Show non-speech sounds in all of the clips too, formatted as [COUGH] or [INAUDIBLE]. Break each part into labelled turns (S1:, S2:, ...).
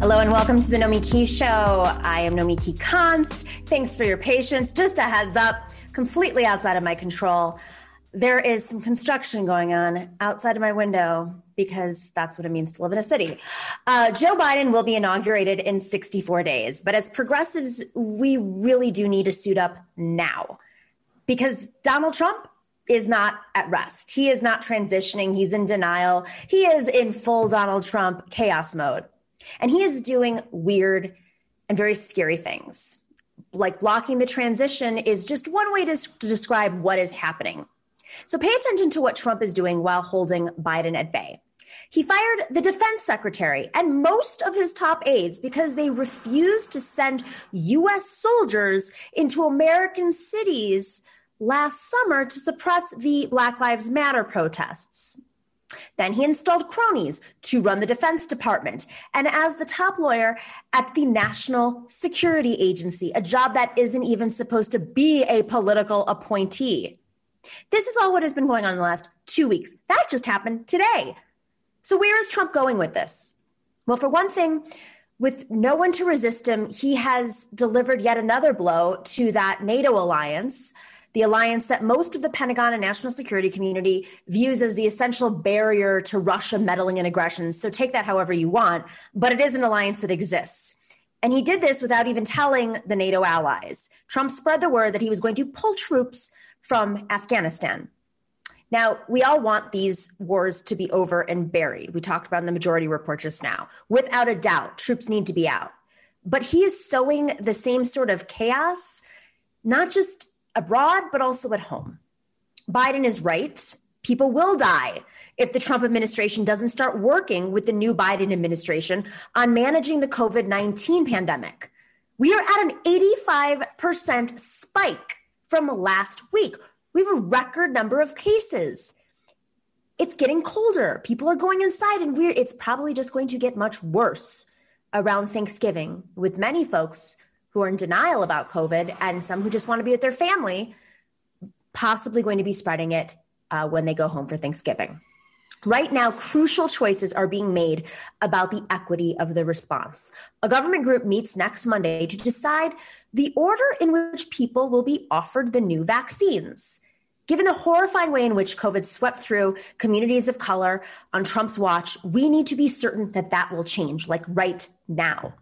S1: Hello and welcome to the Nomiki Show. I am Nomiki Konst. Thanks for your patience. Just a heads up, completely outside of my control. There is some construction going on outside of my window because that's what it means to live in a city. Uh, Joe Biden will be inaugurated in 64 days, but as progressives, we really do need to suit up now because Donald Trump is not at rest. He is not transitioning. He's in denial. He is in full Donald Trump chaos mode. And he is doing weird and very scary things. Like blocking the transition is just one way to, to describe what is happening. So pay attention to what Trump is doing while holding Biden at bay. He fired the defense secretary and most of his top aides because they refused to send U.S. soldiers into American cities last summer to suppress the Black Lives Matter protests. Then he installed cronies to run the Defense Department and as the top lawyer at the National Security Agency, a job that isn't even supposed to be a political appointee. This is all what has been going on in the last two weeks. That just happened today. So, where is Trump going with this? Well, for one thing, with no one to resist him, he has delivered yet another blow to that NATO alliance the alliance that most of the Pentagon and national security community views as the essential barrier to Russia meddling in aggression. So take that however you want, but it is an alliance that exists. And he did this without even telling the NATO allies. Trump spread the word that he was going to pull troops from Afghanistan. Now, we all want these wars to be over and buried. We talked about in the majority report just now. Without a doubt, troops need to be out. But he is sowing the same sort of chaos, not just abroad, but also at home. Biden is right. People will die if the Trump administration doesn't start working with the new Biden administration on managing the COVID 19 pandemic. We are at an 85% spike from last week. We have a record number of cases. It's getting colder. People are going inside, and we're, it's probably just going to get much worse around Thanksgiving with many folks who are in denial about COVID and some who just want to be with their family, possibly going to be spreading it uh, when they go home for Thanksgiving. Right now, crucial choices are being made about the equity of the response. A government group meets next Monday to decide the order in which people will be offered the new vaccines. Given the horrifying way in which COVID swept through communities of color on Trump's watch, we need to be certain that that will change, like right now.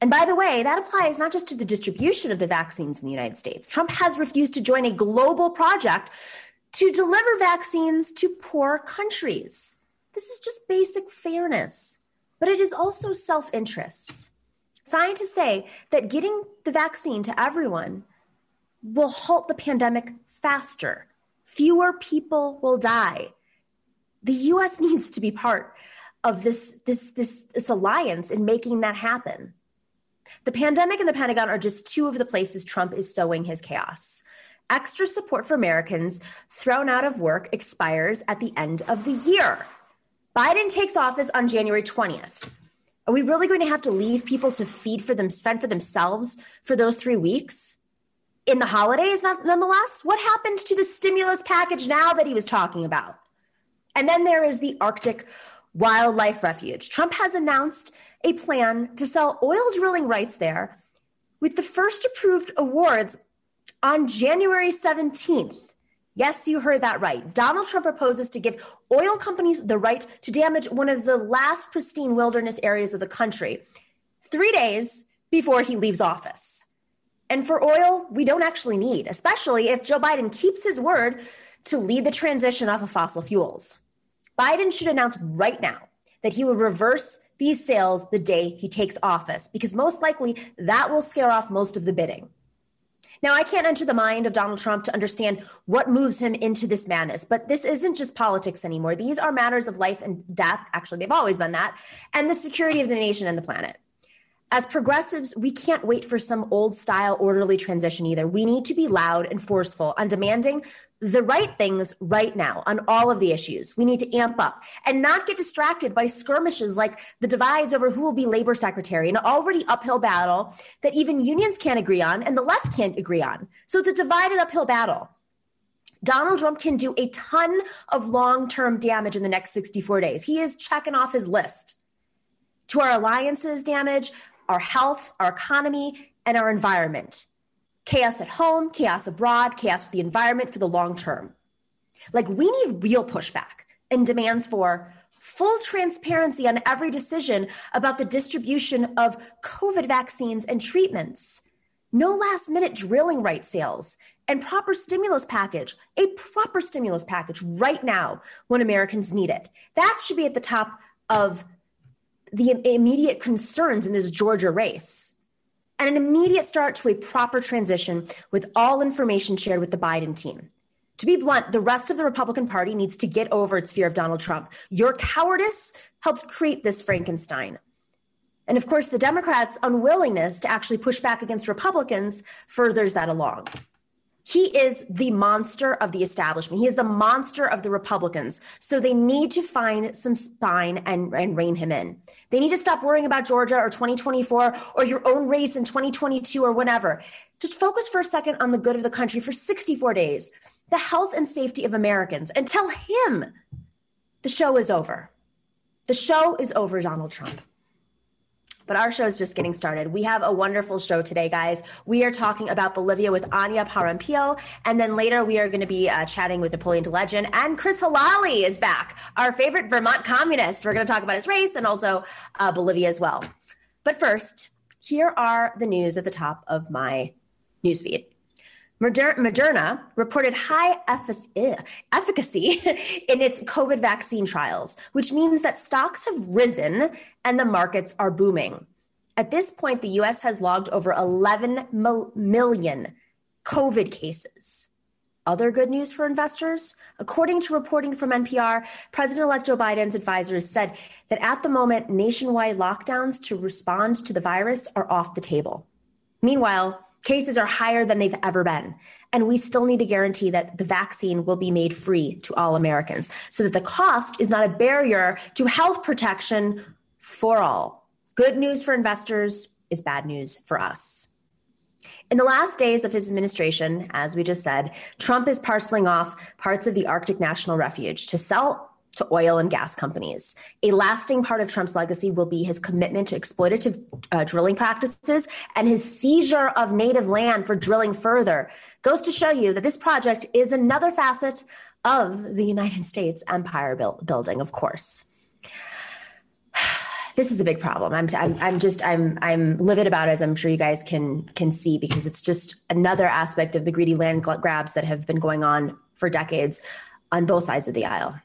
S1: And by the way, that applies not just to the distribution of the vaccines in the United States. Trump has refused to join a global project to deliver vaccines to poor countries. This is just basic fairness, but it is also self interest. Scientists say that getting the vaccine to everyone will halt the pandemic faster. Fewer people will die. The US [LAUGHS] needs to be part of this, this, this, this alliance in making that happen. The pandemic and the Pentagon are just two of the places Trump is sowing his chaos. Extra support for Americans thrown out of work expires at the end of the year. Biden takes office on January 20th. Are we really going to have to leave people to feed for them, fend for themselves for those three weeks? In the holidays, nonetheless? What happened to the stimulus package now that he was talking about? And then there is the Arctic Wildlife Refuge. Trump has announced a plan to sell oil drilling rights there with the first approved awards on January 17th. Yes, you heard that right. Donald Trump proposes to give oil companies the right to damage one of the last pristine wilderness areas of the country three days before he leaves office. And for oil, we don't actually need, especially if Joe Biden keeps his word to lead the transition off of fossil fuels. Biden should announce right now that he will reverse these sales the day he takes office, because most likely that will scare off most of the bidding. Now, I can't enter the mind of Donald Trump to understand what moves him into this madness, but this isn't just politics anymore. These are matters of life and death. Actually, they've always been that, and the security of the nation and the planet. As progressives, we can't wait for some old style orderly transition either. We need to be loud and forceful on demanding the right things right now on all of the issues. We need to amp up and not get distracted by skirmishes like the divides over who will be labor secretary, an already uphill battle that even unions can't agree on and the left can't agree on. So it's a divided uphill battle. Donald Trump can do a ton of long term damage in the next 64 days. He is checking off his list. to our alliances damage, our health, our economy, and our environment. Chaos at home, chaos abroad, chaos with the environment for the long term. Like, we need real pushback and demands for full transparency on every decision about the distribution of COVID vaccines and treatments. No last minute drilling right sales and proper stimulus package, a proper stimulus package right now when Americans need it. That should be at the top of the immediate concerns in this Georgia race. And an immediate start to a proper transition with all information shared with the Biden team. To be blunt, the rest of the Republican Party needs to get over its fear of Donald Trump. Your cowardice helped create this Frankenstein. And of course, the Democrats' unwillingness to actually push back against Republicans furthers that along. He is the monster of the establishment. He is the monster of the Republicans. So they need to find some spine and, and rein him in. They need to stop worrying about Georgia or 2024 or your own race in 2022 or whatever. Just focus for a second on the good of the country for 64 days the health and safety of Americans and tell him the show is over. The show is over, Donald Trump. But our show is just getting started. We have a wonderful show today, guys. We are talking about Bolivia with Anya Parampil. And then later we are going to be uh, chatting with Napoleon Legend. And Chris Helali is back, our favorite Vermont communist. We're going to talk about his race and also uh, Bolivia as well. But first, here are the news at the top of my newsfeed. Moderna reported high efficacy [LAUGHS] in its COVID vaccine trials, which means that stocks have risen and the markets are booming. At this point, the US has logged over 11 million COVID cases. Other good news for investors? According to reporting from NPR, President elect Joe Biden's advisors said that at the moment, nationwide lockdowns to respond to the virus are off the table. Meanwhile, cases are higher than they've ever been. And we still need to guarantee that the vaccine will be made free to all Americans so that the cost is not a barrier to health protection for all. Good news for investors is bad news for us. In the last days of his administration, as we just said, Trump is parceling off parts of the Arctic National Refuge to sell to oil and gas companies. A lasting part of Trump's legacy will be his commitment to exploitative uh, drilling practices and his seizure of native land for drilling further. Goes to show you that this project is another facet of the United States empire build- building, of course. [SIGHS] This is a big problem. I'm, I'm, I'm just, I'm, I'm livid about it, as I'm sure you guys can, can see, because it's just another aspect of the greedy land grabs that have been going on for decades on both sides of the aisle.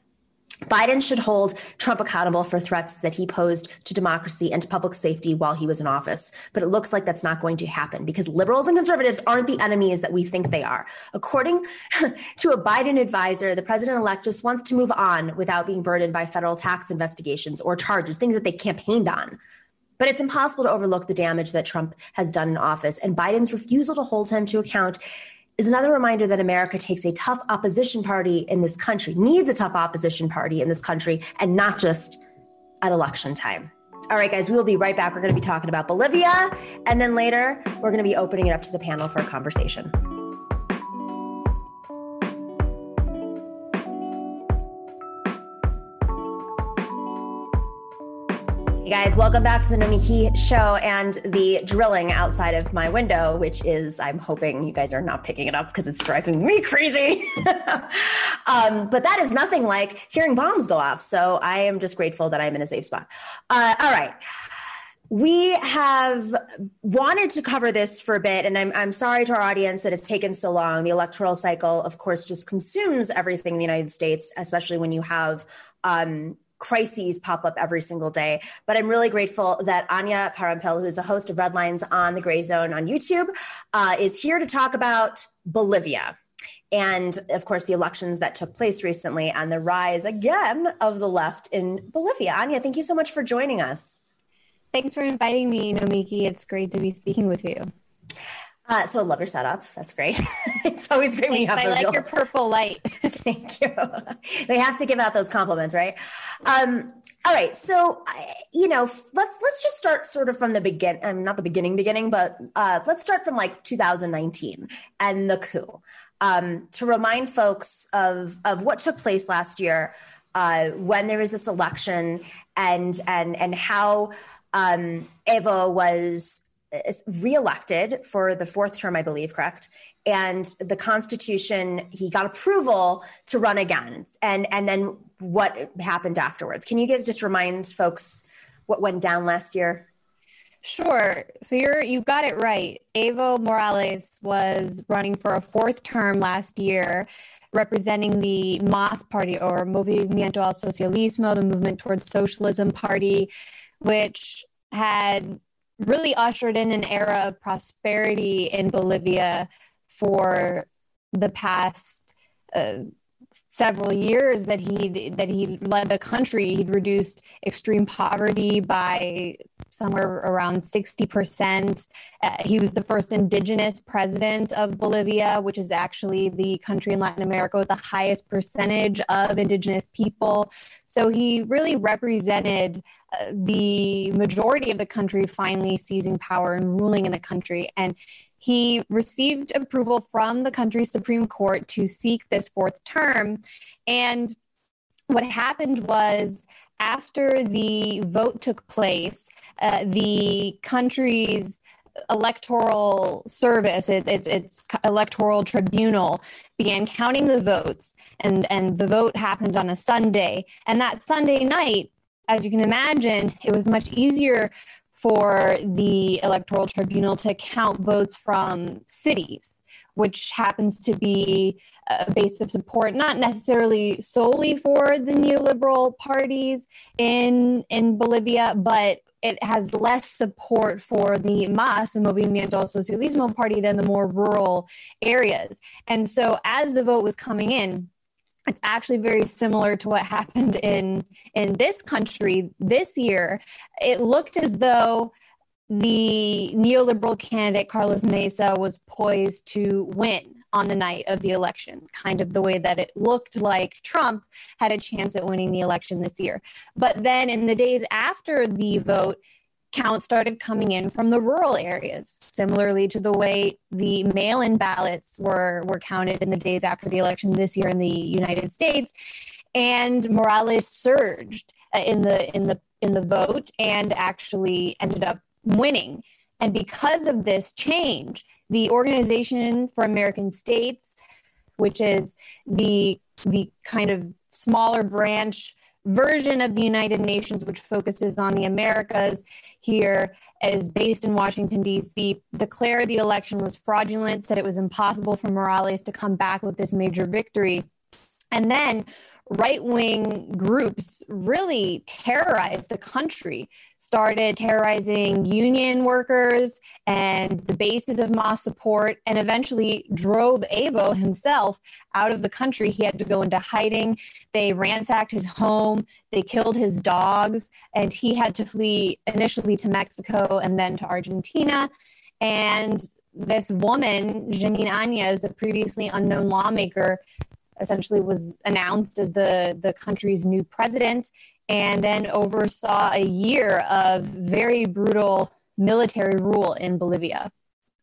S1: Biden should hold Trump accountable for threats that he posed to democracy and to public safety while he was in office. But it looks like that's not going to happen because liberals and conservatives aren't the enemies that we think they are. According [LAUGHS] to a Biden advisor, the president elect just wants to move on without being burdened by federal tax investigations or charges, things that they campaigned on. But it's impossible to overlook the damage that Trump has done in office, and Biden's refusal to hold him to account is another reminder that America takes a tough opposition party in this country, needs a tough opposition party in this country, and not just at election time. All right, guys, we will be right back. We're going to be talking about Bolivia. And then later, we're going to be opening it up to the panel for a conversation. Hey guys, welcome back to the Nomiki show and the drilling outside of my window, which is, I'm hoping you guys are not picking it up because it's driving me [LAUGHS] crazy. [LAUGHS] um, but that is nothing like hearing bombs go off. So I am just grateful that I'm in a safe spot. Uh, all right. We have wanted to cover this for a bit, and I'm, I'm sorry to our audience that it's taken so long. The electoral cycle, of course, just consumes everything in the United States, especially when you have um, crises pop up every single day. But I'm really grateful that Anya Parampil, who's a host of Redlines on the Gray Zone on YouTube, uh, is here to talk about Bolivia. And of course, the elections that took place recently and the rise again of the left in Bolivia. Anya, thank you so much for joining us.
S2: Thanks for inviting me, Nomiki. It's great to be speaking with you.
S1: Uh, so I love your setup. That's great. [LAUGHS] it's always great when you have.
S2: I like real... your purple light. [LAUGHS]
S1: Thank you. They have to give out those compliments, right? Um, all right. So, you know, let's let's just start sort of from the begin. Um, not the beginning, beginning, but uh, let's start from like 2019 and the coup um, to remind folks of of what took place last year uh, when there was this election and and and how um, Evo was reelected for the fourth term, I believe, correct? And the Constitution, he got approval to run again. And and then what happened afterwards? Can you give just remind folks what went down last year?
S2: Sure. So you're you got it right. Evo Morales was running for a fourth term last year, representing the MAS party or Movimiento al Socialismo, the Movement Towards Socialism party, which had really ushered in an era of prosperity in Bolivia for the past uh, several years that he that he led the country. He'd reduced extreme poverty by somewhere around 60%. Uh, he was the first indigenous president of Bolivia, which is actually the country in Latin America with the highest percentage of indigenous people. So he really represented uh, the majority of the country finally seizing power and ruling in the country. And he received approval from the country's Supreme Court to seek this fourth term. And what happened was after the vote took place, uh, the country's electoral service, it, it, its electoral tribunal, began counting the votes, and, and the vote happened on a Sunday. And that Sunday night, as you can imagine, it was much easier for the electoral tribunal to count votes from cities, which happens to be a base of support, not necessarily solely for the neoliberal parties in in Bolivia, but it has less support for the MAS, the Movimiento al Socialismo party, than the more rural areas. And so, as the vote was coming in, it's actually very similar to what [LAUGHS] happened in in this country this year. It looked as though the neoliberal candidate Carlos Mesa was poised to win on the night of the election, kind of the way that it looked like Trump had a chance at winning the election this year. But then in the days after the vote, counts started coming in from the rural areas, similarly to the way the mail-in ballots were were counted in the days after the election this year in the United States. And Morales surged uh, in the in the in the vote and actually ended up winning. And because of this change, the Organization for American States, which is the the kind of smaller branch version of the United Nations, which focuses on the Americas here, is based in Washington, D.C., declared the election was fraudulent, said it was impossible for Morales to come back with this major victory. And then right wing groups really terrorized the country, started terrorizing union workers and the bases of MAS support, and eventually drove Evo himself out of the country. He had to go into hiding. They ransacked his home, they killed his dogs, and he had to flee initially to Mexico and then to Argentina. And this woman, Jeanine Áñez, a previously unknown lawmaker, essentially was announced as the, the country's new president and then oversaw a year of very brutal military rule in Bolivia.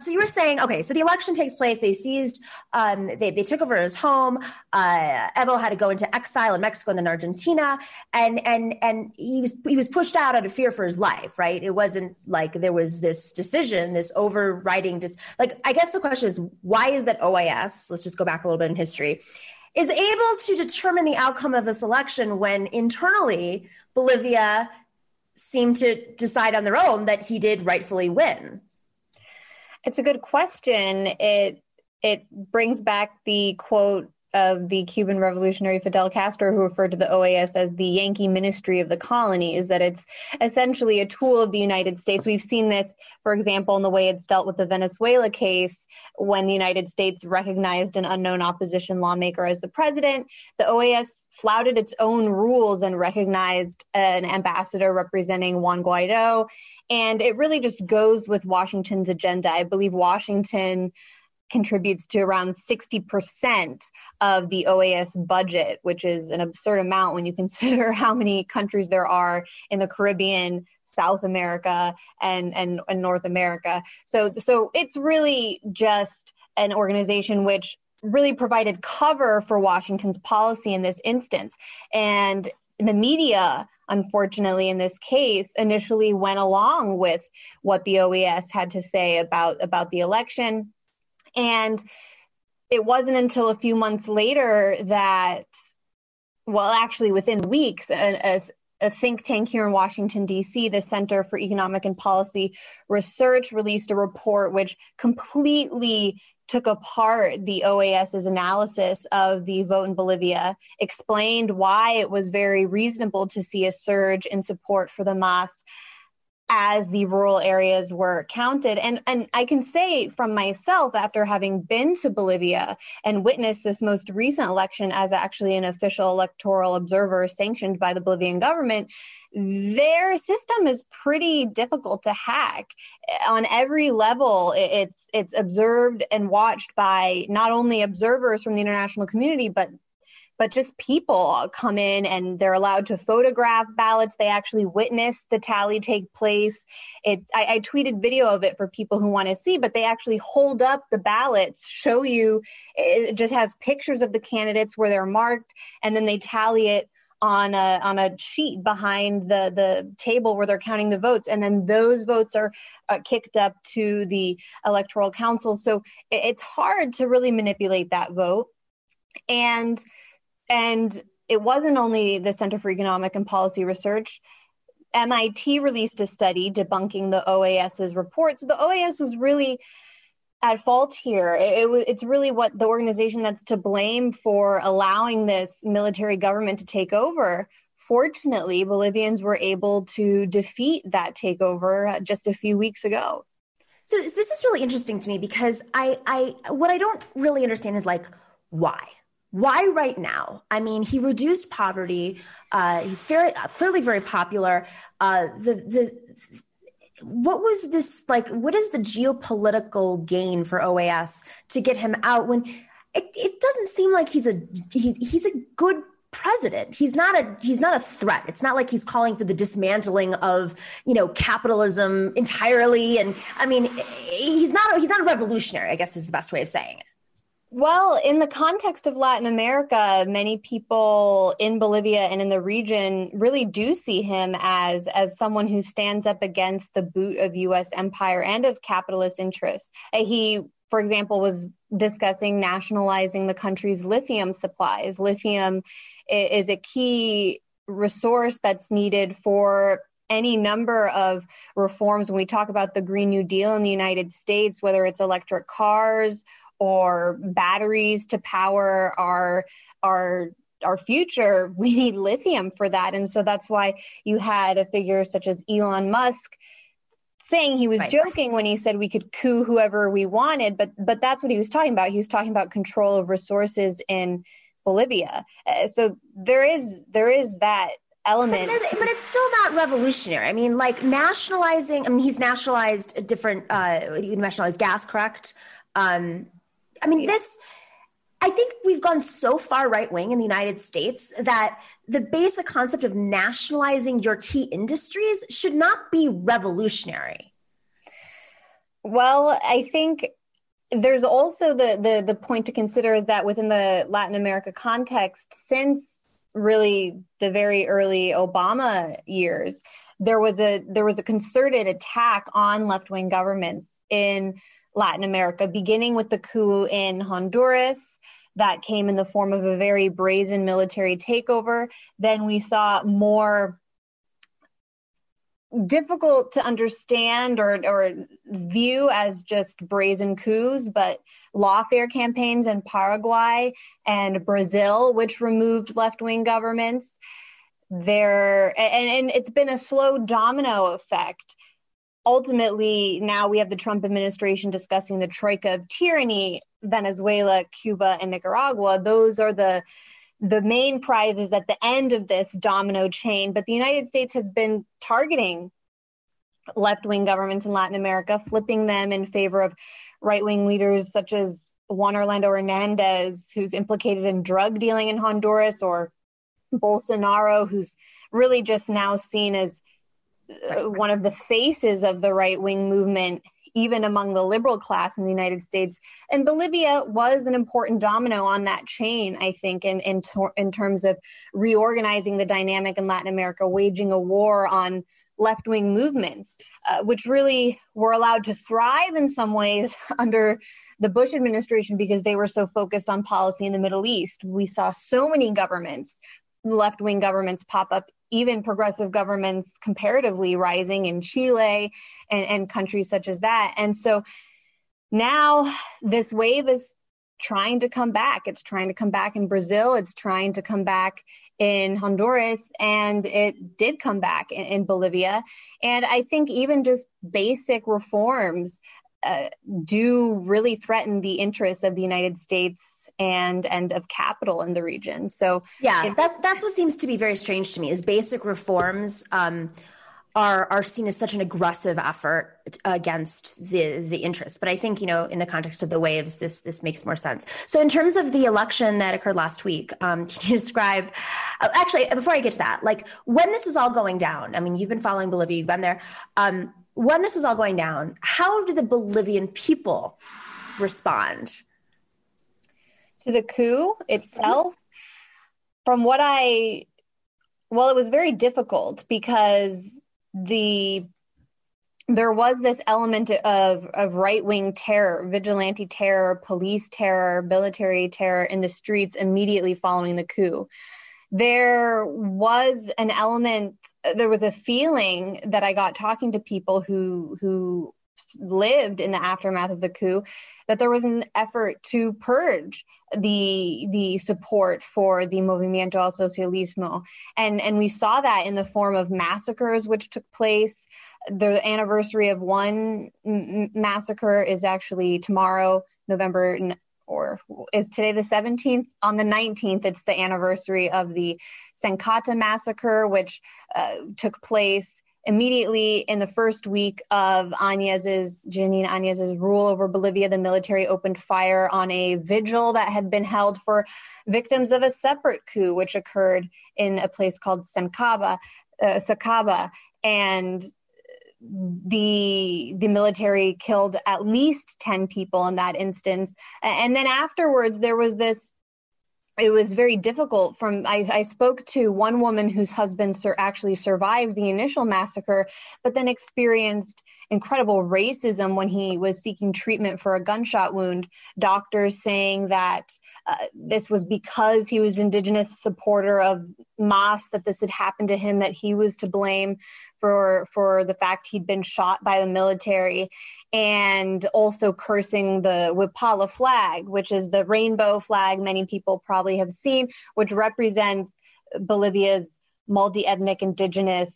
S1: So you were saying, okay, so the election takes place. They seized, um, they, they took over his home. Uh, Evo had to go into exile in Mexico and then Argentina, and and and he was he was pushed out out of fear for his life. Right? It wasn't like there was this decision, this overriding. Dis- like I guess the question is, why is that OAS? Let's just go back a little bit in history is able to determine the outcome of this election when internally Bolivia seemed to decide on their own that he did rightfully win?
S2: It's a good question. It it brings back the quote of the Cuban revolutionary Fidel Castro, who referred to the OAS as the Yankee Ministry of the Colonies, that it's essentially a tool of the United States. We've seen this, for example, in the way it's dealt with the Venezuela case, when the United States recognized an unknown opposition lawmaker as the president. The OAS flouted its own rules and recognized an ambassador representing Juan Guaido. And it really just goes with Washington's agenda. I believe Washington contributes to around 60% of the OAS budget, which is an absurd amount when you [LAUGHS] consider how many countries there are in the Caribbean, South America, and, and, and North America. So, so it's really just an organization which really provided cover for Washington's policy in this instance. And the media unfortunately in this case initially went along with what the OAS had to say about about the election and it wasn't until a few months later that well actually within weeks as a think tank here in Washington, D.C., the Center for Economic and Policy Research released a report which completely took apart the OAS's analysis of the vote in Bolivia, explained why it was very reasonable to see a surge in support for the MAS as the rural areas were counted. And, and I can say from myself, after having been to Bolivia and witnessed this most recent election as actually an official electoral observer sanctioned by the Bolivian government, their system is pretty difficult to hack on every level it's it's observed and watched by not only observers from the international community but but just people come in and they're allowed to photograph ballots. They actually witness the tally take place. It, I, I tweeted video of it for people who want to see, but they actually hold up the ballots, show you. It just has pictures of the candidates where they're marked, and then they tally it on a on a sheet behind the the table where they're counting the votes and then those votes are uh, kicked up to the electoral council so it, it's hard to really manipulate that vote and and it wasn't only the Center for Economic and Policy Research. MIT released a study debunking the OAS's report. So the OAS was really at fault here. It, it, it's really what the organization that's to blame for allowing this military government to take over. Fortunately, Bolivians were able to defeat that takeover just a few weeks ago.
S1: So this is really interesting to me because I, I, what I don't really understand is like why why right now? I mean, he reduced poverty. Uh, he's very uh, clearly very popular. Uh, the the what was this like? What is the geopolitical gain for OAS to get him out when it, it doesn't seem like he's a he's he's a good president. He's not a he's not a threat. It's not like he's calling for the dismantling of you know capitalism entirely. And I mean, he's not a, he's not a revolutionary. I guess is the best way of saying it.
S2: Well, in the context of Latin America, many people in Bolivia and in the region really do see him as as someone who stands up against the boot of U.S. empire and of capitalist interests. Uh, he, for example, was discussing nationalizing the country's lithium supplies. Lithium is a key resource that's needed for any number of reforms when we talk about the Green New Deal in the United States, whether it's electric cars or batteries to power our our our future, [LAUGHS] we need lithium for that. And so that's why you had a figure such as Elon Musk saying he was right. joking when he said we could coup whoever we wanted, but but that's what he was talking about. He was talking about control of resources in Bolivia. Uh, so there is there is that element.
S1: But, but, it's still not revolutionary. I mean, like nationalizing. I mean, he's nationalized a different. Uh, nationalized gas, correct? Um, I mean, this, I think we've gone so far right wing in the United States that the basic concept of nationalizing your key industries should not be revolutionary.
S2: Well, I think there's also the, the the point to consider is that within the Latin America context, since really the very early Obama years, there was a there was a concerted attack on left wing governments in Latin America, beginning with the coup in Honduras that came in the form of a very brazen military takeover. Then we saw more difficult to understand or, or view as just brazen coups, but lawfare campaigns in Paraguay and Brazil, which removed left wing governments. There and, and it's been a slow domino effect ultimately now we have the Trump administration discussing the troika of tyranny, Venezuela, Cuba, and Nicaragua. Those are the the main prizes at the end of this domino chain. But the United States has been targeting left wing governments in Latin America, flipping them in favor of right wing leaders such as Juan Orlando Hernandez, who's implicated in drug dealing in Honduras, or Bolsonaro, who's really just now seen as uh, one of the faces of the right wing movement, even among the liberal class in the United States. And Bolivia was an important domino on that chain, I think, in, in, in terms of reorganizing the dynamic in Latin America, waging a war on left wing movements, uh, which really were allowed to thrive in some ways [LAUGHS] under the Bush administration because they were so focused on policy in the Middle East. We saw so many governments, left wing governments, pop up, even progressive governments comparatively rising in Chile and, and countries such as that. And so now this wave is trying to come back. It's trying to come back in Brazil. It's trying to come back in Honduras. And it did come back in, in Bolivia. And I think even just basic reforms uh, do really threaten the interests of the United States and and of capital in the region. So
S1: yeah, that's that's what seems to be very strange to me is basic reforms. Um, are are seen as such an aggressive effort against the the interests. But I think you know in the context of the waves, this this makes more sense. So in terms of the election that occurred last week, um, [LAUGHS] can you describe? Uh, actually, before I get to that, like when this was all going down. I mean, you've been following Bolivia, you've been there. Um, when this was all going down, how did the Bolivian people respond
S2: to the coup itself? From what I well, it was very difficult because the there was this element of, of right wing terror, vigilante terror, police terror, military terror in the streets immediately following the coup. There was an element, there was a feeling that I got talking to people who who lived in the aftermath of the coup that there was an effort to purge the the support for the movimiento al socialismo. And and we saw that in the form of massacres which took place. The anniversary of one m- massacre is actually tomorrow november or is today the 17th on the 19th it's the anniversary of the Senkata massacre which uh, took place immediately in the first week of Áñez's, Jeanine Áñez's rule over Bolivia, the military opened fire on a vigil that had been held for victims of a separate coup, which occurred in a place called Sencaba, uh, Sacaba. And the the military killed at least 10 people in that instance and then afterwards there was this it was very difficult from I, I, spoke to one woman whose husband actually survived the initial massacre but then experienced incredible racism when he was seeking treatment for a gunshot wound. Doctors saying that uh, this was because he was indigenous supporter of mas that this had happened to him that he was to blame for for the fact he'd been shot by the military and also cursing the Wipala flag, which is the rainbow flag many people probably have seen, which represents Bolivia's multi ethnic indigenous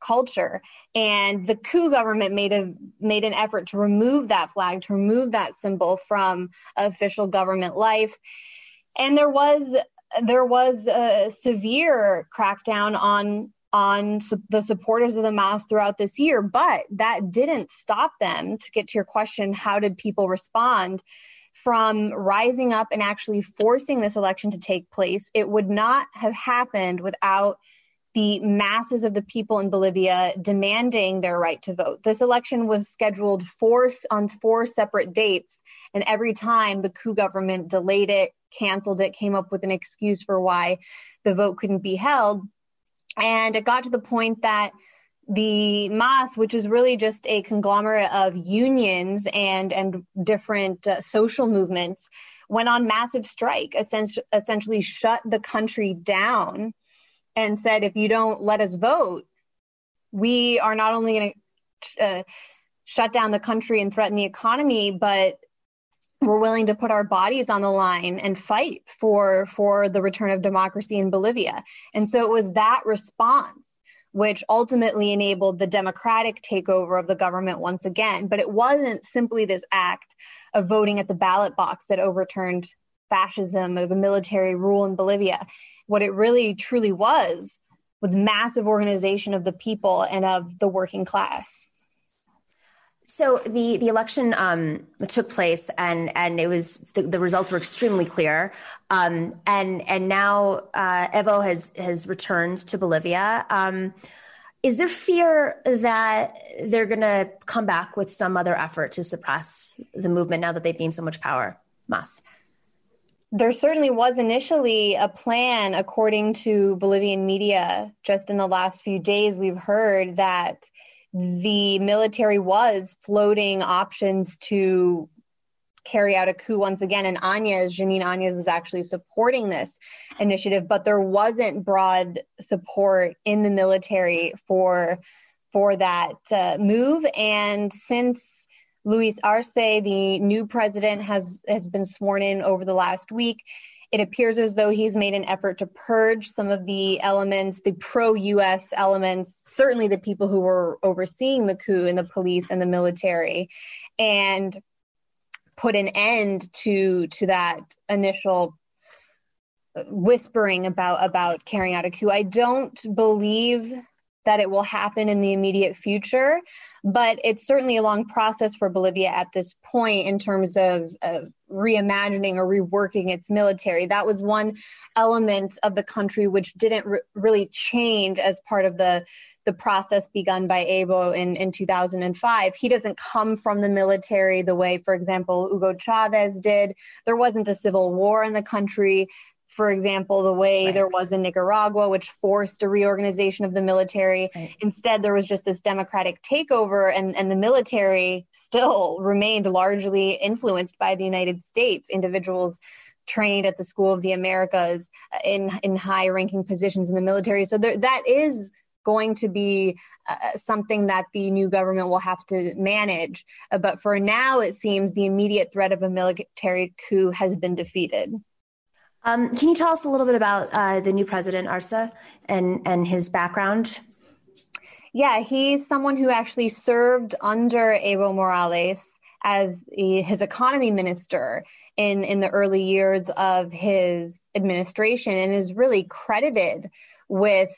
S2: culture. And the coup government made a made an effort to remove that flag, to remove that symbol from official government life. And there was there was a severe crackdown on on su- the supporters of the MAS throughout this year, but that didn't stop them. To get to your question, how did people respond? From rising up and actually forcing this election to take place, it would not have happened without the masses of the people in Bolivia demanding their right to vote. This election was scheduled four, on four separate dates, and every time the coup government delayed it, canceled it, came up with an excuse for why the vote couldn't be held. And it got to the point that the MAS, which is really just a conglomerate of unions and and different uh, social movements, went on massive strike, essentially shut the country down, and said, if you don't let us vote, we are not only going to uh, shut down the country and threaten the economy, but we're willing to put our bodies on the line and fight for for the return of democracy in Bolivia. And so it was that response which ultimately enabled the democratic takeover of the government once again. But it wasn't simply this act of voting at the ballot box that overturned fascism or the military rule in Bolivia. What it really truly was was massive organization of the people and of the working class.
S1: So the the election um, took place, and and it was the, the results were extremely clear. Um, and and now uh, Evo has has returned to Bolivia. Um, is there fear that they're going to come back with some other effort to suppress the movement now that they've gained so much power? Mas.
S2: There certainly was initially a plan, according to Bolivian media. Just in the last few days, we've heard that the military was floating options to carry out a coup once again. And Áñez, Jeanine Áñez, was actually supporting this initiative, but there wasn't broad support in the military for for that uh, move. And since Luis Arce, the new president, has has been sworn in over the last week. It appears as though he's made an effort to purge some of the elements, the pro US elements, certainly the people who were overseeing the coup in the police and the military, and put an end to to that initial whispering about about carrying out a coup. I don't believe that it will happen in the immediate future, but it's certainly a long process for Bolivia at this point in terms of, of reimagining or reworking its military. That was one element of the country which didn't re- really change as part of the the process begun by Evo in, in 2005. He doesn't come from the military the way, for example, Hugo Chavez did. There wasn't a civil war in the country for example, the way right. there was in Nicaragua, which forced a reorganization of the military. Right. Instead, there was just this democratic takeover, and, and the military still remained largely influenced by the United States. Individuals trained at the School of the Americas in, in high ranking positions in the military. So there, that is going to be uh, something that the new government will have to manage. Uh, but for now, it seems the immediate threat of a military coup has been defeated.
S1: Um, can you tell us a little bit about uh, the new president, Arce, and, and his background?
S2: Yeah, he's someone who actually served under Evo Morales as a, his economy minister in, in the early years of his administration and is really credited with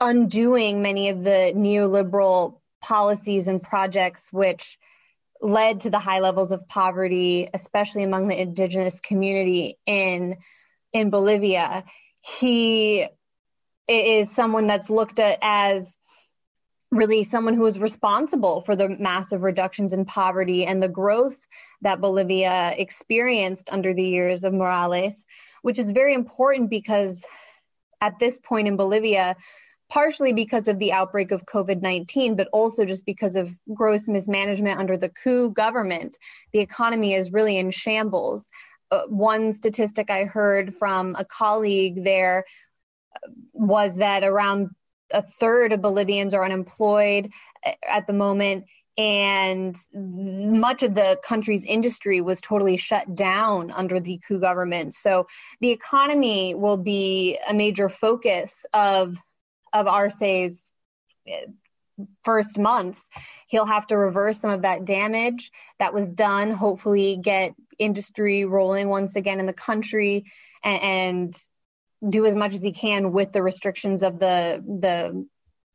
S2: undoing many of the neoliberal policies and projects which led to the high levels of poverty, especially among the indigenous community in in Bolivia. He is someone that's looked at as really someone who is responsible for the massive reductions in poverty and the growth that Bolivia experienced under the years of Morales, which is very important because at this point in Bolivia, partially because of the outbreak of COVID 19, but also just because of gross mismanagement under the coup government. The economy is really in shambles. Uh, one statistic I heard from a colleague there was that around a third of Bolivians are unemployed uh, at the moment. And much of the country's industry was totally shut down under the coup government. So the economy will be a major focus of of Arce's eh, first months, he'll have to reverse some of that damage that was done, hopefully get industry rolling once again in the country and, and do as much as he can with the restrictions of the the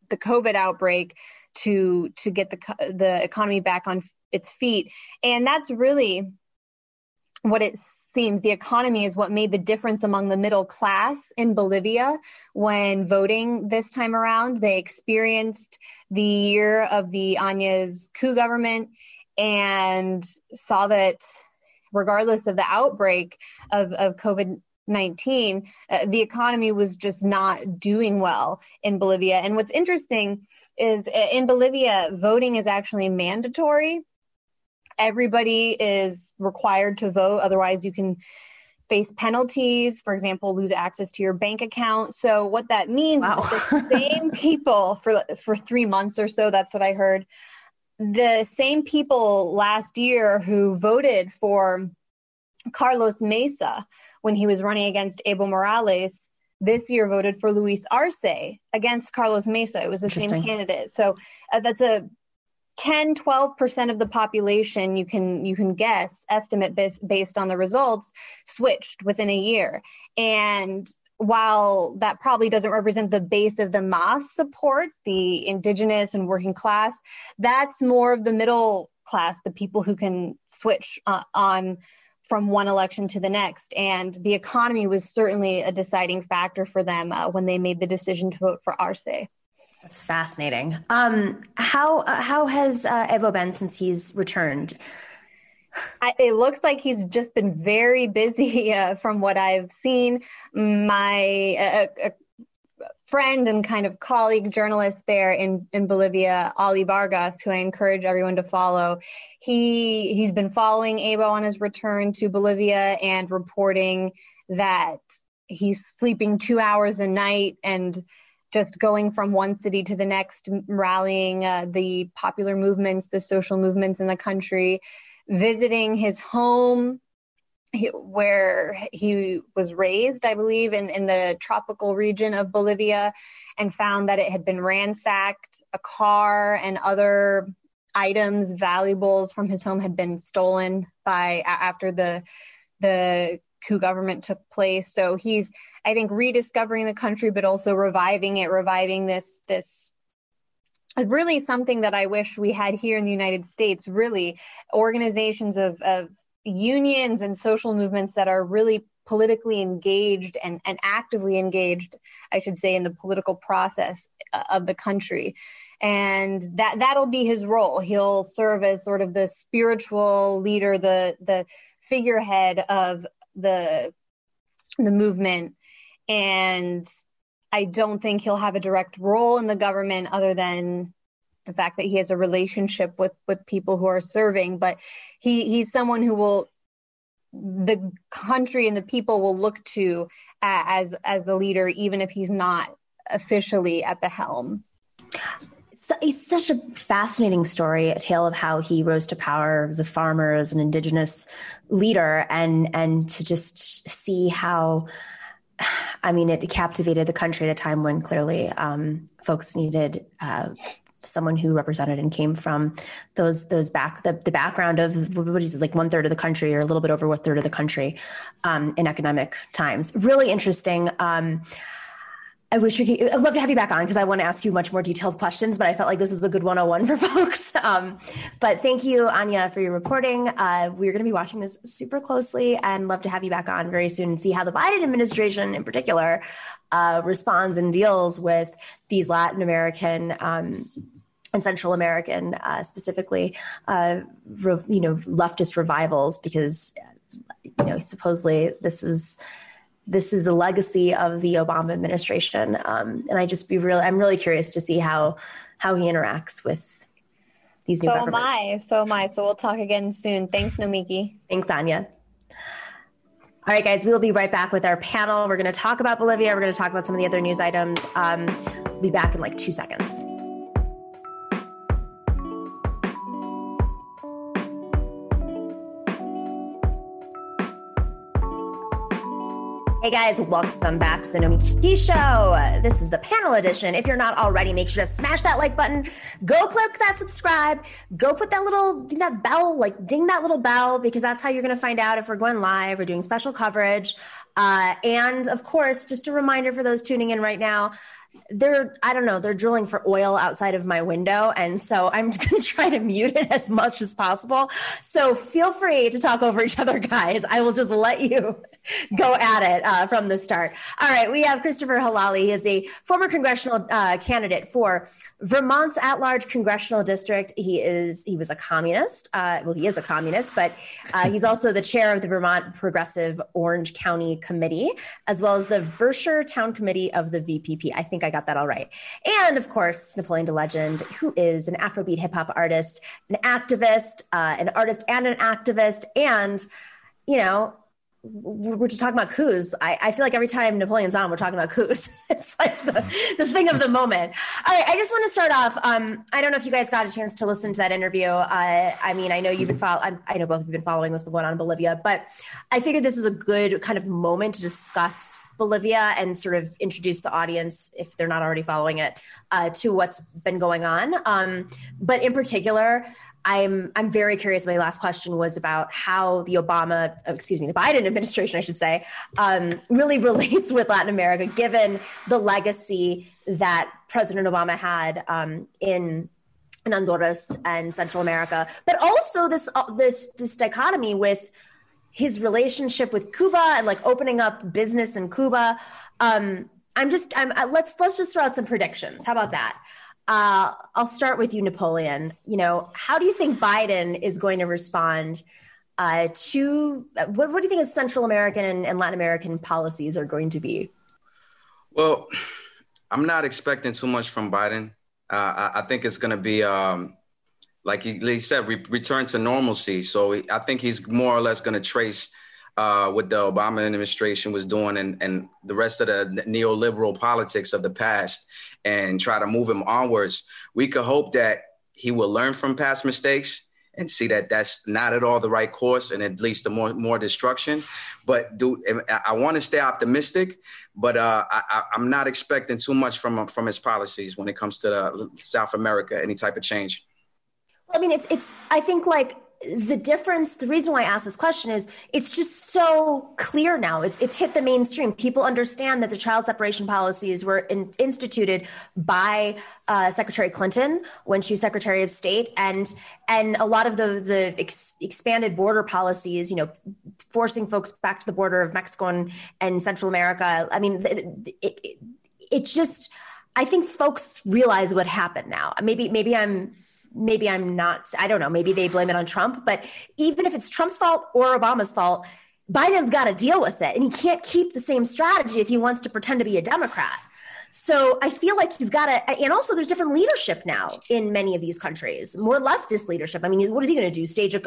S2: the COVID outbreak to to get the the economy back on its feet. And that's really what it's seems the economy is what made the difference among the middle class in Bolivia when voting this time around. They experienced the year of the Áñez coup government and saw that regardless of the outbreak of, of COVID 19, uh, the economy was just not doing well in Bolivia. And what's interesting is uh, in Bolivia, voting is actually mandatory everybody is required to vote. Otherwise, you can face penalties, for example, lose access to your bank account. So what that means wow. is the same [LAUGHS] people for for 3 months or so, that's what I heard. The same people last year who voted for Carlos Mesa when he was running against Evo Morales this year voted for Luis Arce against Carlos Mesa. It was the same candidate. So uh, that's a 10 12% of the population you can you can guess estimate based, based on the results switched within a year and while that probably doesn't represent the base of the mass support the indigenous and working class that's more of the middle class the people who can switch uh, on from one election to the next. And the economy was certainly a deciding factor for them uh, when they made the decision to vote for Arce.
S1: That's fascinating. Um, how uh, how has uh, Evo been since he's returned?
S2: I, it looks like he's just been very busy [LAUGHS] uh, from what I've seen. My uh, uh, friend and kind of colleague journalist there in, in Bolivia, Ollie Vargas, who I encourage everyone to follow. He he's been following Evo on his return to Bolivia and reporting that he's sleeping two hours a night and just going from one city to the next, rallying uh, the popular movements, the social movements in the country, visiting his home where he was raised, I believe, in, in the tropical region of Bolivia, and found that it had been ransacked. A car and other items, valuables from his home had been stolen by after the the coup government took place. So he's, I think, rediscovering the country, but also reviving it, reviving this this really something that I wish we had here in the United States. Really, organizations of of unions and social movements that are really politically engaged and, and actively engaged, I should say, in the political process uh, of the country. And that that'll be his role. He'll serve as sort of the spiritual leader, the the figurehead of the the movement. And I don't think he'll have a direct role in the government other than the fact that he has a relationship with with people who are serving but he he's someone who will the country and the people will look to uh, as as the leader even if he's not officially at the helm
S1: it's such a fascinating story, a tale of how he rose to power as a farmer, as an indigenous leader, and and to just see how, I mean, it captivated the country at a time when clearly um, folks needed uh, someone who represented and came from those those back the, the background of what is like one third of the country or a little bit over one third of the country um, in economic times. Really interesting. Um, I wish we could. I'd love to have you back on because I want to ask you much more detailed questions. But I felt like this was a good 101 for [LAUGHS] folks. Um, but thank you, Anya, for your reporting. Uh, we're going to be watching this super closely and love to have you back on very soon and see how the Biden administration, in particular, uh, responds and deals with these Latin American um, and Central American, uh, specifically, uh, re- you know, leftist revivals, because you know supposedly this is this is a legacy of the Obama administration, um, and I just be really, I'm really curious to see how how he interacts with these new.
S2: So am I. So am I. So we'll talk again soon. Thanks, Nomiki.
S1: Thanks, Anya. All right, guys, we will be right back with our panel. We're going to talk about Bolivia. We're going to talk about some of the other news items. Um, we'll be back in like two seconds. Hey guys, welcome back to the Nomiki Show. This is the panel edition. If you're not already, make sure to smash that like button. Go click that subscribe. Go put that little that bell, like ding that little bell, because that's how you're to find out if we're going live or doing special coverage. Uh, and of course, just a reminder for those tuning in right now they're i don't know they're drilling for oil outside of my window. And so i'm [LAUGHS] going to try to mute it as much as possible. So feel free to talk over each other guys. I will just let you [LAUGHS] go at it uh, from the start. All right we have christopher helali. He is a former congressional uh, candidate for vermont's at-large congressional district. He is he was a communist uh, well he is a communist but uh, [LAUGHS] he's also the chair of the vermont progressive orange county committee as well as the Vershire town committee of the vpp i think I got that all right. And of course, Napoleon da Legend, who is an Afrobeat hip hop artist, an activist, uh, an artist and an activist, and you know, we're just talking about coups. I, I, feel like every time Napoleon's on, we're talking about coups. [LAUGHS] it's like the, the thing of the moment. All right, I just want to start off. Um, I don't know if you guys got a chance to listen to that interview. Uh, I mean, I know you've been following. I know both of you have been following what's been going on in Bolivia, but I figured this is a good kind of moment to discuss Bolivia and sort of introduce the audience, if they're not already following it, uh, to what's been going on. Um, but in particular, I'm I'm very curious. My last question was about how the Obama, excuse me, the Biden administration, I should say, um, really [LAUGHS] relates with Latin America, given the legacy that President Obama had um, in in Honduras and Central America, but also this uh, this this dichotomy with his relationship with Cuba and like opening up business in Cuba. Um, I'm just I'm uh, let's let's just throw out some predictions. How about that? Uh, I'll start with you, Napoleon. You know, how do you think Biden is going to respond uh, to what, what do you think his Central American and, and Latin American policies are going to be?
S3: Well, I'm not expecting too much from Biden. Uh, I, I, think it's going to be, um, like he, he said, re- return to normalcy. So I think he's more or less going to trace uh, what the Obama administration was doing and, and the rest of the neoliberal politics of the past and try to move him onwards. We could hope that he will learn from past mistakes and see that that's not at all the right course and at least the more more destruction. But do I want to stay optimistic? But uh, I, am not expecting too much from from his policies when it comes to South America, any type of change.
S1: I mean, it's it's. I think like the difference the reason why i ask this question is it's just so clear now. It's it's hit the mainstream. People understand that the child separation policies were in, instituted by uh, secretary clinton when she was secretary of state. And and a lot of the the ex, expanded border policies you know forcing folks back to the border of mexico and, and central america. I mean it, it, it just i think folks realize what happened now. Maybe maybe i'm maybe I'm not, I don't know, maybe they blame it on Trump, but even if it's Trump's fault or Obama's fault, Biden's got to deal with it. And he can't keep the same strategy if he wants to pretend to be a Democrat. So I feel like he's got to, and also there's different leadership now in many of these countries, more leftist leadership. I mean, what is he going to do? Stage a,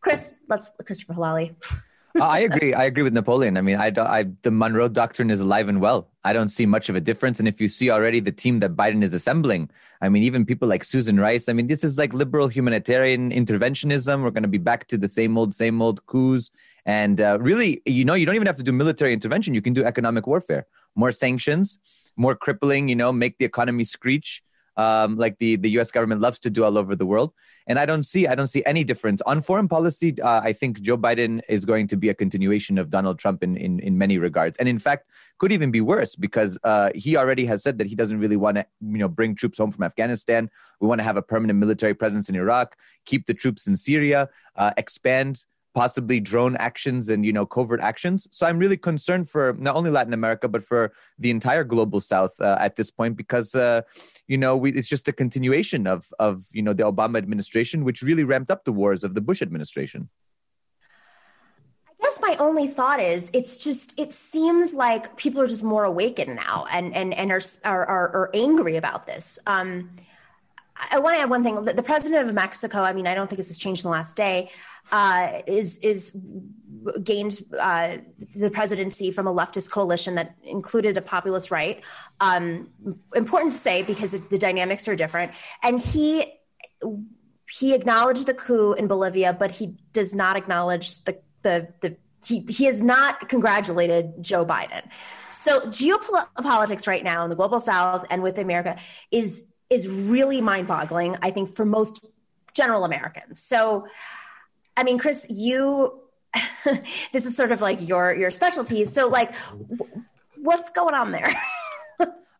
S1: Chris, let's, Christopher Helali.
S4: I agree. I agree with Napoleon. I mean, I, I, the Monroe Doctrine is alive and well. I don't see much of a difference. And if you see already the team that Biden is assembling, I mean, even people like Susan Rice. I mean, this is like liberal humanitarian interventionism. We're going to be back to the same old, same old coups. And uh, really, you know, you don't even have to do military intervention. You can do economic warfare, more sanctions, more crippling. You know, make the economy screech um, like the the U.S. government loves to do all over the world. And I don't see I don't see any difference on foreign policy. Uh, I think Joe Biden is going to be a continuation of Donald Trump in in, in many regards, and in fact could even be worse because uh, he already has said that he doesn't really want to you know bring troops home from Afghanistan. We want to have a permanent military presence in Iraq, keep the troops in Syria, uh, expand possibly drone actions and you know covert actions so i'm really concerned for not only latin america but for the entire global south uh, at this point because uh, you know we, it's just a continuation of of you know the obama administration which really ramped up the wars of the bush administration
S1: I guess my only thought is it's just it seems like people are just more awakened now and and and are are, are, are angry about this. Um, I want to add one thing. The, president of Mexico. I mean, I don't think this has changed in the last day uh, is is gained uh, the presidency from a leftist coalition that included a populist right. Um, important to say because the dynamics are different, and he he acknowledged the coup in Bolivia, but he does not acknowledge the the the he, he has not congratulated Joe Biden. So geopolitics right now in the global south and with America is is really mind-boggling, I think, for most general Americans. So I mean, Chris, you [LAUGHS] this is sort of like your your specialty. So, like, w- what's going on there? [LAUGHS]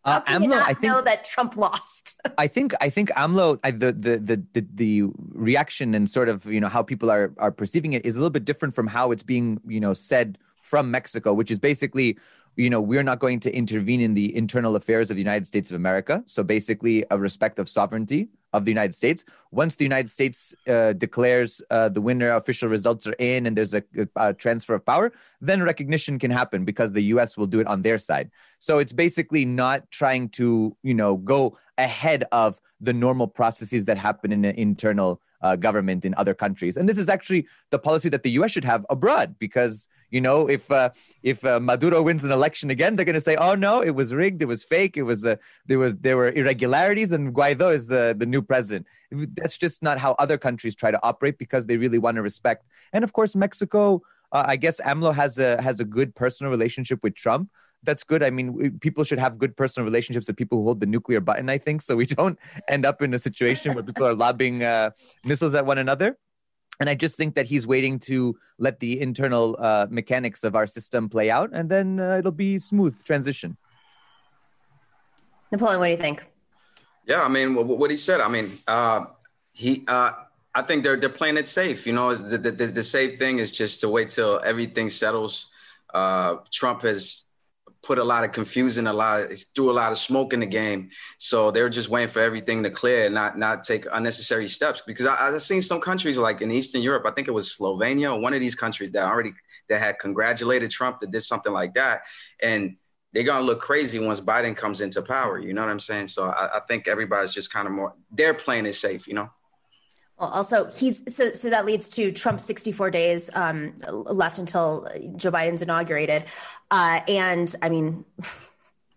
S1: Uh, AMLO, I think know that Trump lost. [LAUGHS]
S4: I think I think AMLO, I, the, the the the the reaction and sort of you know how people are are perceiving it is a little bit different from how it's being you know said from Mexico, which is basically you know, we're not going to intervene in the internal affairs of the United States of America. So basically, a respect of sovereignty of the United States. Once the United States uh, declares uh, the winner, official results are in, and there's a, a, transfer of power, then recognition can happen because the U.S. will do it on their side. So it's basically not trying to, you know, go ahead of the normal processes that happen in an internal uh, government in other countries. And this is actually the policy that the U.S. should have abroad, because you know if uh, if uh, Maduro wins an election again, they're going to say, "Oh no, it was rigged, it was fake, it was uh, there was there were irregularities, and Guaido is the the new president." That's just not how other countries try to operate because they really want to respect. And of course, Mexico. Uh, I guess AMLO has a has a good personal relationship with Trump that's good. I mean, people should have good personal relationships with people who hold the nuclear button. I think so. We [LAUGHS] don't end up in a situation where people are lobbing uh, missiles at one another. And I just think that he's waiting to let the internal uh, mechanics of our system play out, and then uh, it'll be smooth transition.
S1: Napoleon, what do you think?
S3: Yeah, I mean, what, what he said. I mean, uh, he uh, I think they're they're playing it safe. You know, the the, the safe thing is just to wait till everything settles. Uh, Trump has put a lot of confusion, a lot, of, threw a lot of smoke in the game. So they're just waiting for everything to clear, and not not take unnecessary steps. Because I, I've seen some countries like in Eastern Europe, I think it was Slovenia, one of these countries that already that had congratulated Trump that did something like that, and they're gonna look crazy once Biden comes into power. You know what I'm saying? So I, I think everybody's just kind of more they're playing it safe. You know.
S1: Also he's so so that leads to Trump's 64 days um, left until Joe Biden's inaugurated, uh, and I mean. [LAUGHS]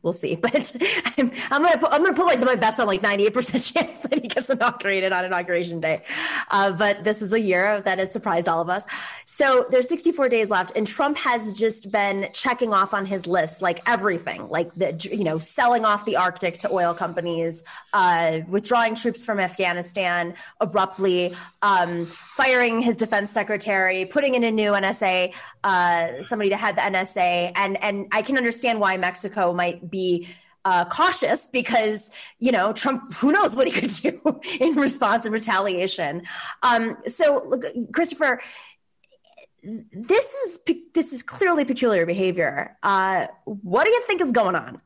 S1: we'll see. [LAUGHS] But I'm, I'm gonna put, I'm gonna put like my bets on like 98 percent [LAUGHS] chance that he gets inaugurated on inauguration day. Uh, but this is a year that has surprised all of us. So there's 64 days left, and Trump has just been checking off on his list like everything, like the you know selling off the Arctic to oil companies, uh, withdrawing troops from Afghanistan abruptly, um, firing his defense secretary, putting in a new NSA, uh, somebody to head the NSA, and and I can understand why Mexico might be uh, cautious because you know Trump. Who knows what he could do [LAUGHS] in response and retaliation? Um, so, look, Christopher, this is this is clearly peculiar behavior. Uh, what do you think is going on?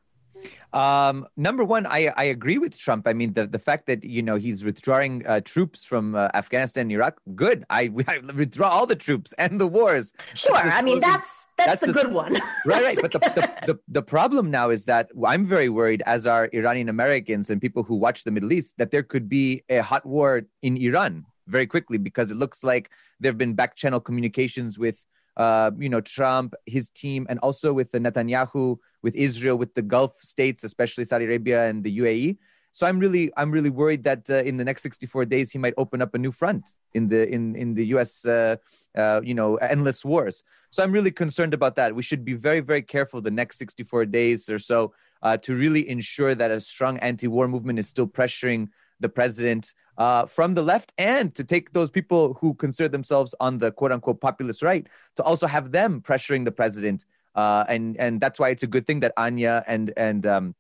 S4: Um, number one, I, I agree with Trump. I mean, the, the fact that you know he's withdrawing uh, troops from uh, Afghanistan and Iraq, good. I, [LAUGHS] I withdraw all the troops and the wars.
S1: Sure, I mean that's that's, that's the, good one. [LAUGHS]
S4: right, right. But the, the, [LAUGHS] the the problem now is that I'm very worried, as are Iranian Americans and people who watch the Middle East, that there could be a hot war in Iran very quickly because it looks like there have been back channel communications with uh, you know Trump, his team, and also with the Netanyahu with Israel, with the Gulf states, especially Saudi Arabia and the UAE. So I'm really, I'm really worried that uh, in the next 64 days he might open up a new front in the in in the U.S. Uh, uh, you know, endless wars. So I'm really concerned about that. We should be very, very careful the next 64 days or so uh, to really ensure that a strong anti-war movement is still pressuring the president uh, from the left and to take those people who consider themselves on the quote unquote populist right to also have them pressuring the president uh, and and that's why it's a good thing that Anya and and um,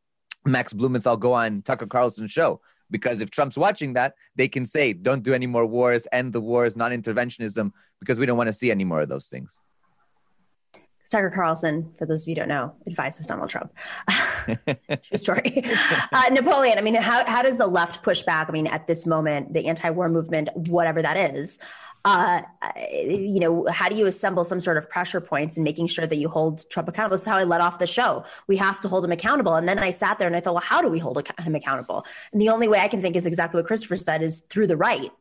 S4: Max Blumenthal go on Tucker Carlson's show because if Trump's watching that, they can say, "Don't do any more wars, end the wars, non-interventionism," because we don't want to see any more of those things.
S1: Tucker Carlson, for those of you who don't know, advises Donald Trump. [LAUGHS] True story. Uh, Napoleon, I mean, how, how does the left push back? I mean, at this moment, the anti war movement, whatever that is, uh, you know, how do you assemble some sort of pressure points and making sure that you hold Trump accountable? This is how I let off the show. We have to hold him accountable. And then I sat there and I thought, well, how do we hold him accountable? And the only way I can think is exactly what Christopher said is through the right.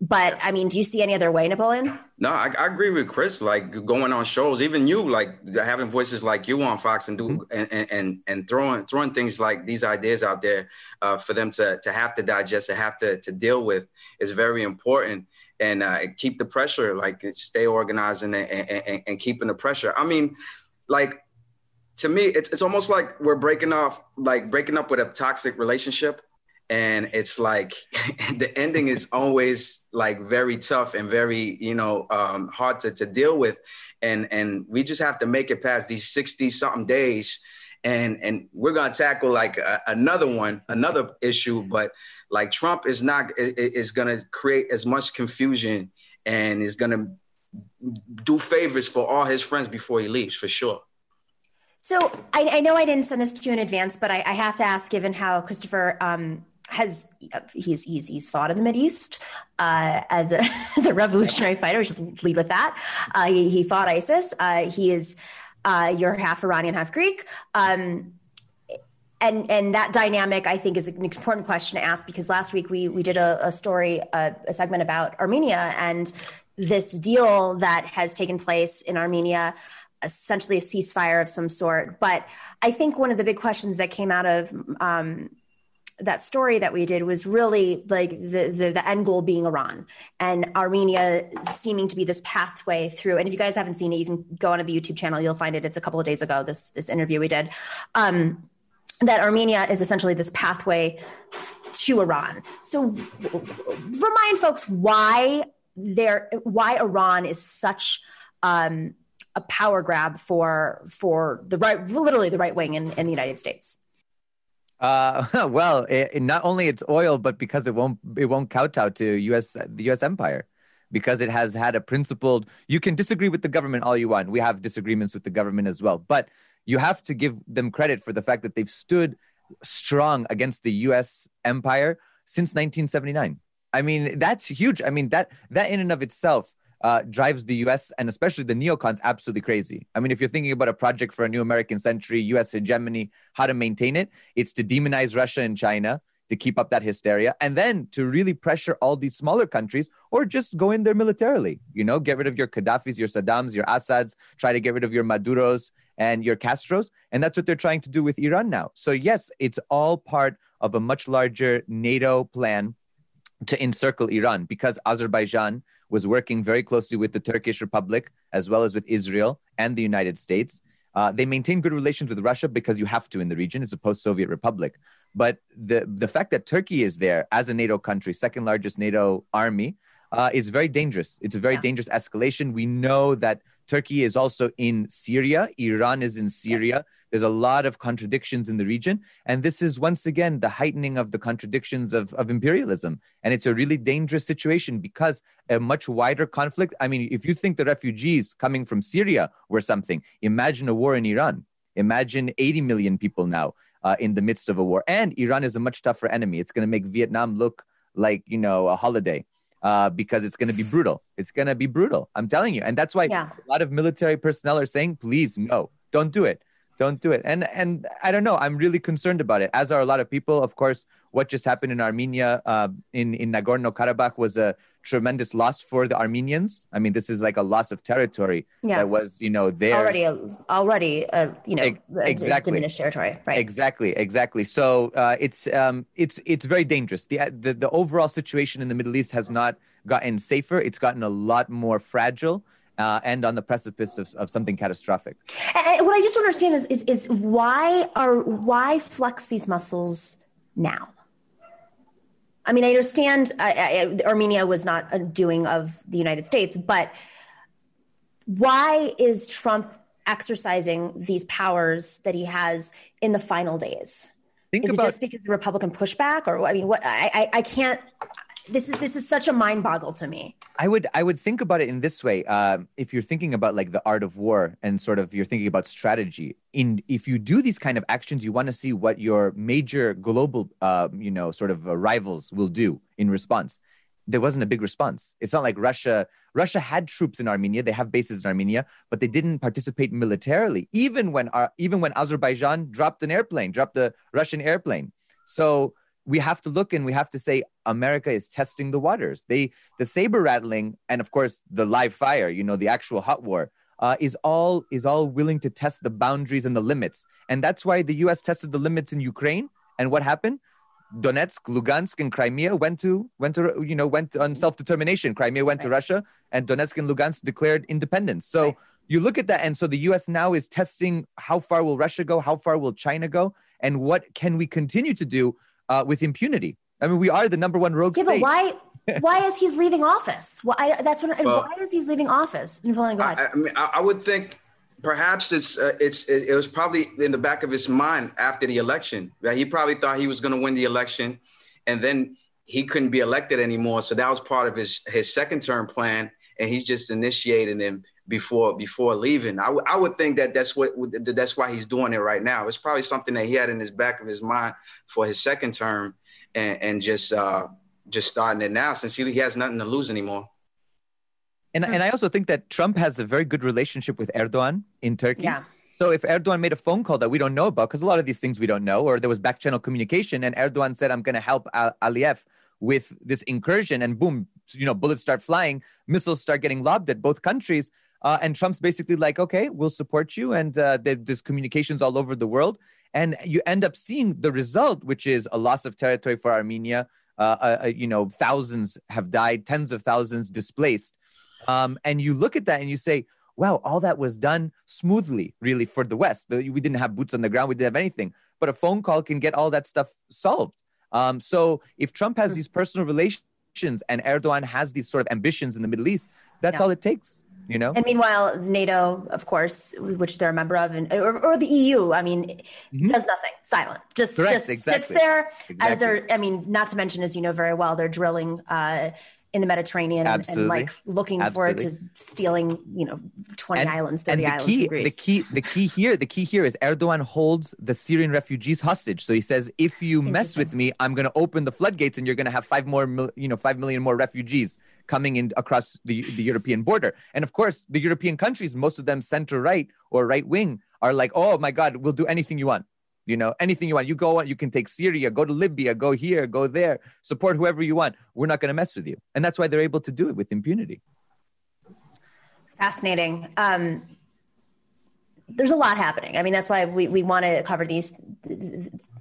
S1: But I mean, do you see any other way, Napoleon?
S3: No, I, I, agree with Chris. Like going on shows, even you, like having voices like you on Fox and do mm-hmm. and, and and throwing throwing things like these ideas out there uh, for them to to have to digest and have to to deal with is very important and uh, keep the pressure, like stay organized and, and, and, and keeping the pressure. I mean, like to me, it's it's almost like we're breaking off, like breaking up with a toxic relationship, and it's like [LAUGHS] the ending is always like very tough and very you know um, hard to to deal with, and and we just have to make it past these sixty something days, and and we're gonna tackle like a, another one, another issue, but like Trump is not is to create as much confusion and is to do favors for all his friends before he leaves for sure.
S1: So I, I know I didn't send this to you in advance, but I, I have to ask, given how Christopher um, has he's, he's he's fought in the Middle East uh, as a [LAUGHS] as a revolutionary fighter. Lead with that. Uh, he, he, fought ISIS. Uh, he is uh, you're half Iranian, half Greek. Um, and and that dynamic i think is an important question to ask because last week we we did a, a story a, a, segment about armenia and this deal that has taken place in armenia essentially a ceasefire of some sort but i think one of the big questions that came out of um, that story that we did was really like the, the, the end goal being Iran and Armenia seeming to be this pathway through. And if you guys haven't seen it, you can go onto the YouTube channel. You'll find it. It's a couple of days ago. This this interview we did. Um, that Armenia is essentially this pathway to Iran. So remind folks why there why Iran is such um, a power grab for for the right literally the right wing in, in the United States.
S4: Uh, [LAUGHS] well, it, it, not only it's oil, but because it won't it won't kowtow to U.S. the U.S. empire, because it has had a principled. You can disagree with the government all you want. We have disagreements with the government as well, but you have to give them credit for the fact that they've stood strong against the U.S. empire since 1979. I mean, that's huge. I mean that that in and of itself uh, drives the US and especially the neocons absolutely crazy. I mean, if you're thinking about a project for a new American century, US hegemony, how to maintain it, it's to demonize Russia and China to keep up that hysteria and then to really pressure all these smaller countries or just go in there militarily, you know, get rid of your Gaddafis, your Saddams, your Assads, try to get rid of your Maduros and your Castros. And that's what they're trying to do with Iran now. So, yes, it's all part of a much larger NATO plan to encircle Iran because Azerbaijan was working very closely with the Turkish Republic as well as with Israel and the United States. Uh, they maintain good relations with Russia because you have to in the region. It's a post-Soviet republic. But the the fact that Turkey is there as a NATO country, second largest NATO army, uh, is very dangerous. It's a very yeah. dangerous escalation. We know that Turkey is also in Syria. Iran is in Syria. There's a lot of contradictions in the region. And this is once again the heightening of the contradictions of, of imperialism. And it's a really dangerous situation because a much wider conflict. I mean, if you think the refugees coming from Syria were something, imagine a war in Iran. Imagine 80 million people now uh, in the midst of a war. And Iran is a much tougher enemy. It's going to make Vietnam look like, you know, a holiday uh, because it's going to be brutal. It's going to be brutal. I'm telling you. And that's why yeah. a lot of military personnel are saying, please, no, don't do it don't do it. And and i don't know i'm really concerned about it as are a lot of people. Of course what just happened in armenia uh, in in nagorno-karabakh was a tremendous loss for the armenians. I mean this is like a loss of territory yeah. that was you know there.
S1: Already already uh, you know exactly. diminished territory right.
S4: Exactly exactly. So uh, it's um it's it's very dangerous. The, the the overall situation in the middle east has not gotten safer. It's gotten a lot more fragile uh, and on the precipice of, of something catastrophic.
S1: And what I just don't understand is, is, is why are why flex these muscles now? I mean, I understand uh, I, Armenia was not a doing of the United States, but why is Trump exercising these powers that he has in the final days? Think is about, it just because of Republican pushback, or I mean, what I, I, I can't this is this is such a mind boggle to me.
S4: I would i would think about it in this way uh, if you're thinking about like the art of war and sort of you're thinking about strategy. In if you do these kind of actions you want to see what your major global uh, you know sort of uh, rivals will do in response. There wasn't a big response. It's not like russia russia had troops in armenia. They have bases in armenia but they didn't participate militarily even when uh, even when azerbaijan dropped an airplane dropped a russian airplane. So we have to look and we have to say America is testing the waters. They the saber rattling and of course the live fire, you know, the actual hot war. Uh, is all is all willing to test the boundaries and the limits, and that's why the U.S. tested the limits in Ukraine. And what happened? Donetsk, Lugansk, and Crimea went to went to you know went on self determination. Crimea went right. to Russia, and Donetsk and Lugansk declared independence. So right. you look at that, and so the U.S. now is testing how far will Russia go, how far will China go, and what can we continue to do uh, with impunity. I mean, we are the number one rogue
S1: yeah,
S4: state.
S1: But why? [LAUGHS] why is he leaving office? Why? That's what. Well, why is he leaving office?
S3: God. I, I mean, I, I, would think perhaps it's uh, it's it, it, was probably in the back of his mind after the election. that He probably thought he was going to win the election, and then he couldn't be elected anymore. So that was part of his his second term plan, and he's just initiating him before before leaving. I, w- I would think that that's what that's why he's doing it right now. It's probably something that he had in his back of his mind for his second term, and, and just uh, just starting it now since he, he has nothing to lose anymore.
S4: And and I also think that Trump has a very good relationship with Erdogan in Turkey. Yeah. So if Erdogan made a phone call that we don't know about, because a lot of these things we don't know, or there was back channel communication, and Erdogan said, "I'm going to help Aliyev with this incursion," and boom, you know, bullets start flying, missiles start getting lobbed at both countries. Uh, and Trump's basically like, okay, we'll support you. And uh, there's communications all over the world. And you end up seeing the result, which is a loss of territory for Armenia. Uh, uh, uh you know, thousands have died, tens of thousands displaced. Um, and you look at that and you say, wow, all that was done smoothly, really, for the West. we didn't have boots on the ground, we didn't have anything. But a phone call can get all that stuff solved. Um, so if Trump has hmm. these personal relations and Erdogan has these sort of ambitions in the Middle East, that's yeah. all it takes. You know
S1: and meanwhile nato of course which they're a member of and or, or the eu i mean mm-hmm. does nothing silent just Correct, just exactly. sits there exactly. as they're i mean not to mention as you know very well they're drilling uh in the Mediterranean Absolutely. and like looking Absolutely. forward to stealing, you know, 20 and, islands, 30
S4: and
S1: the
S4: islands. Key, the key, the key here, the key here is Erdogan holds the Syrian refugees hostage. So he says, if you mess with me, I'm going to open the floodgates and you're going to have five more, you know, five million more refugees coming in across the, the European border. And of course, the European countries, most of them center right or right wing, are like, oh my God, we'll do anything you want you know anything you want. You go on you can take syria go to libya go here go there support whoever you want. We're not going to mess with you. And that's why they're able to do it with impunity.
S1: Fascinating. Um, there's a lot happening. I mean that's why we, we want to cover these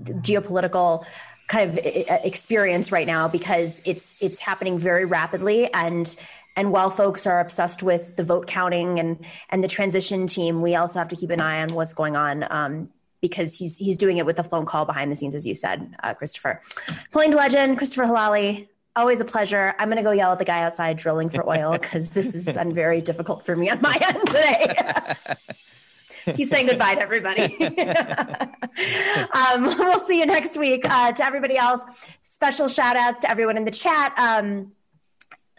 S1: geopolitical kind of experience right now because it's it's happening very rapidly. And and while folks are obsessed with the vote counting and and the transition team, we also have to keep an eye on what's going on um, because he's he's doing it with a phone call behind the scenes, as you said, uh, Christopher. Playing legend, Christopher Helali. Always a pleasure. I'm going to go yell at the guy outside drilling for oil because this has been very difficult for me on my end today. [LAUGHS] He's saying goodbye to everybody. [LAUGHS] um, we'll see you next week. Uh, to everybody else, special shout outs to everyone in the chat. Um,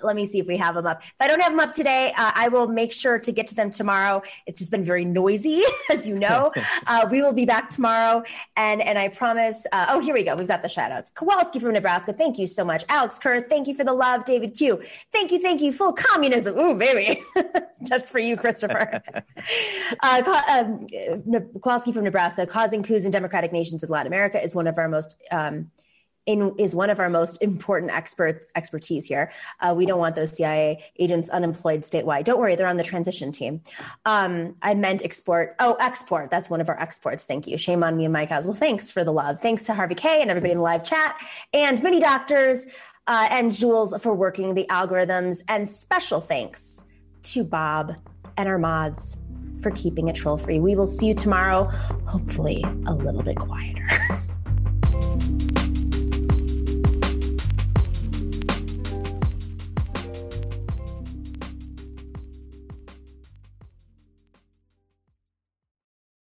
S1: let me see if we have them up. If I don't have them up today, uh, I will make sure to get to them tomorrow. It's just been very noisy, [LAUGHS] as you know. [LAUGHS] uh, we will be back tomorrow, and and I promise. Uh, oh, here we go. We've got the shout outs. Kowalski from Nebraska, thank you so much. Alex Kerr, thank you for the love. David Q, thank you, thank you. Full communism. Ooh, baby, [LAUGHS] that's for you, Christopher. uh, um, Kowalski from Nebraska, causing coups in democratic nations of Latin America is one of our most um, in, is one of our most important experts expertise here. Uh, we don't want those CIA agents unemployed statewide. Don't worry, they're on the transition team. Um, I meant export. Oh, export. That's one of our exports. Thank you. Shame on me and Mike House. Well, thanks for the love. Thanks to Harvey K and everybody in the live chat and many doctors uh, and Jules for working the algorithms. And special thanks to Bob and our mods for keeping it troll free. We will see you tomorrow, hopefully a little bit quieter. [LAUGHS]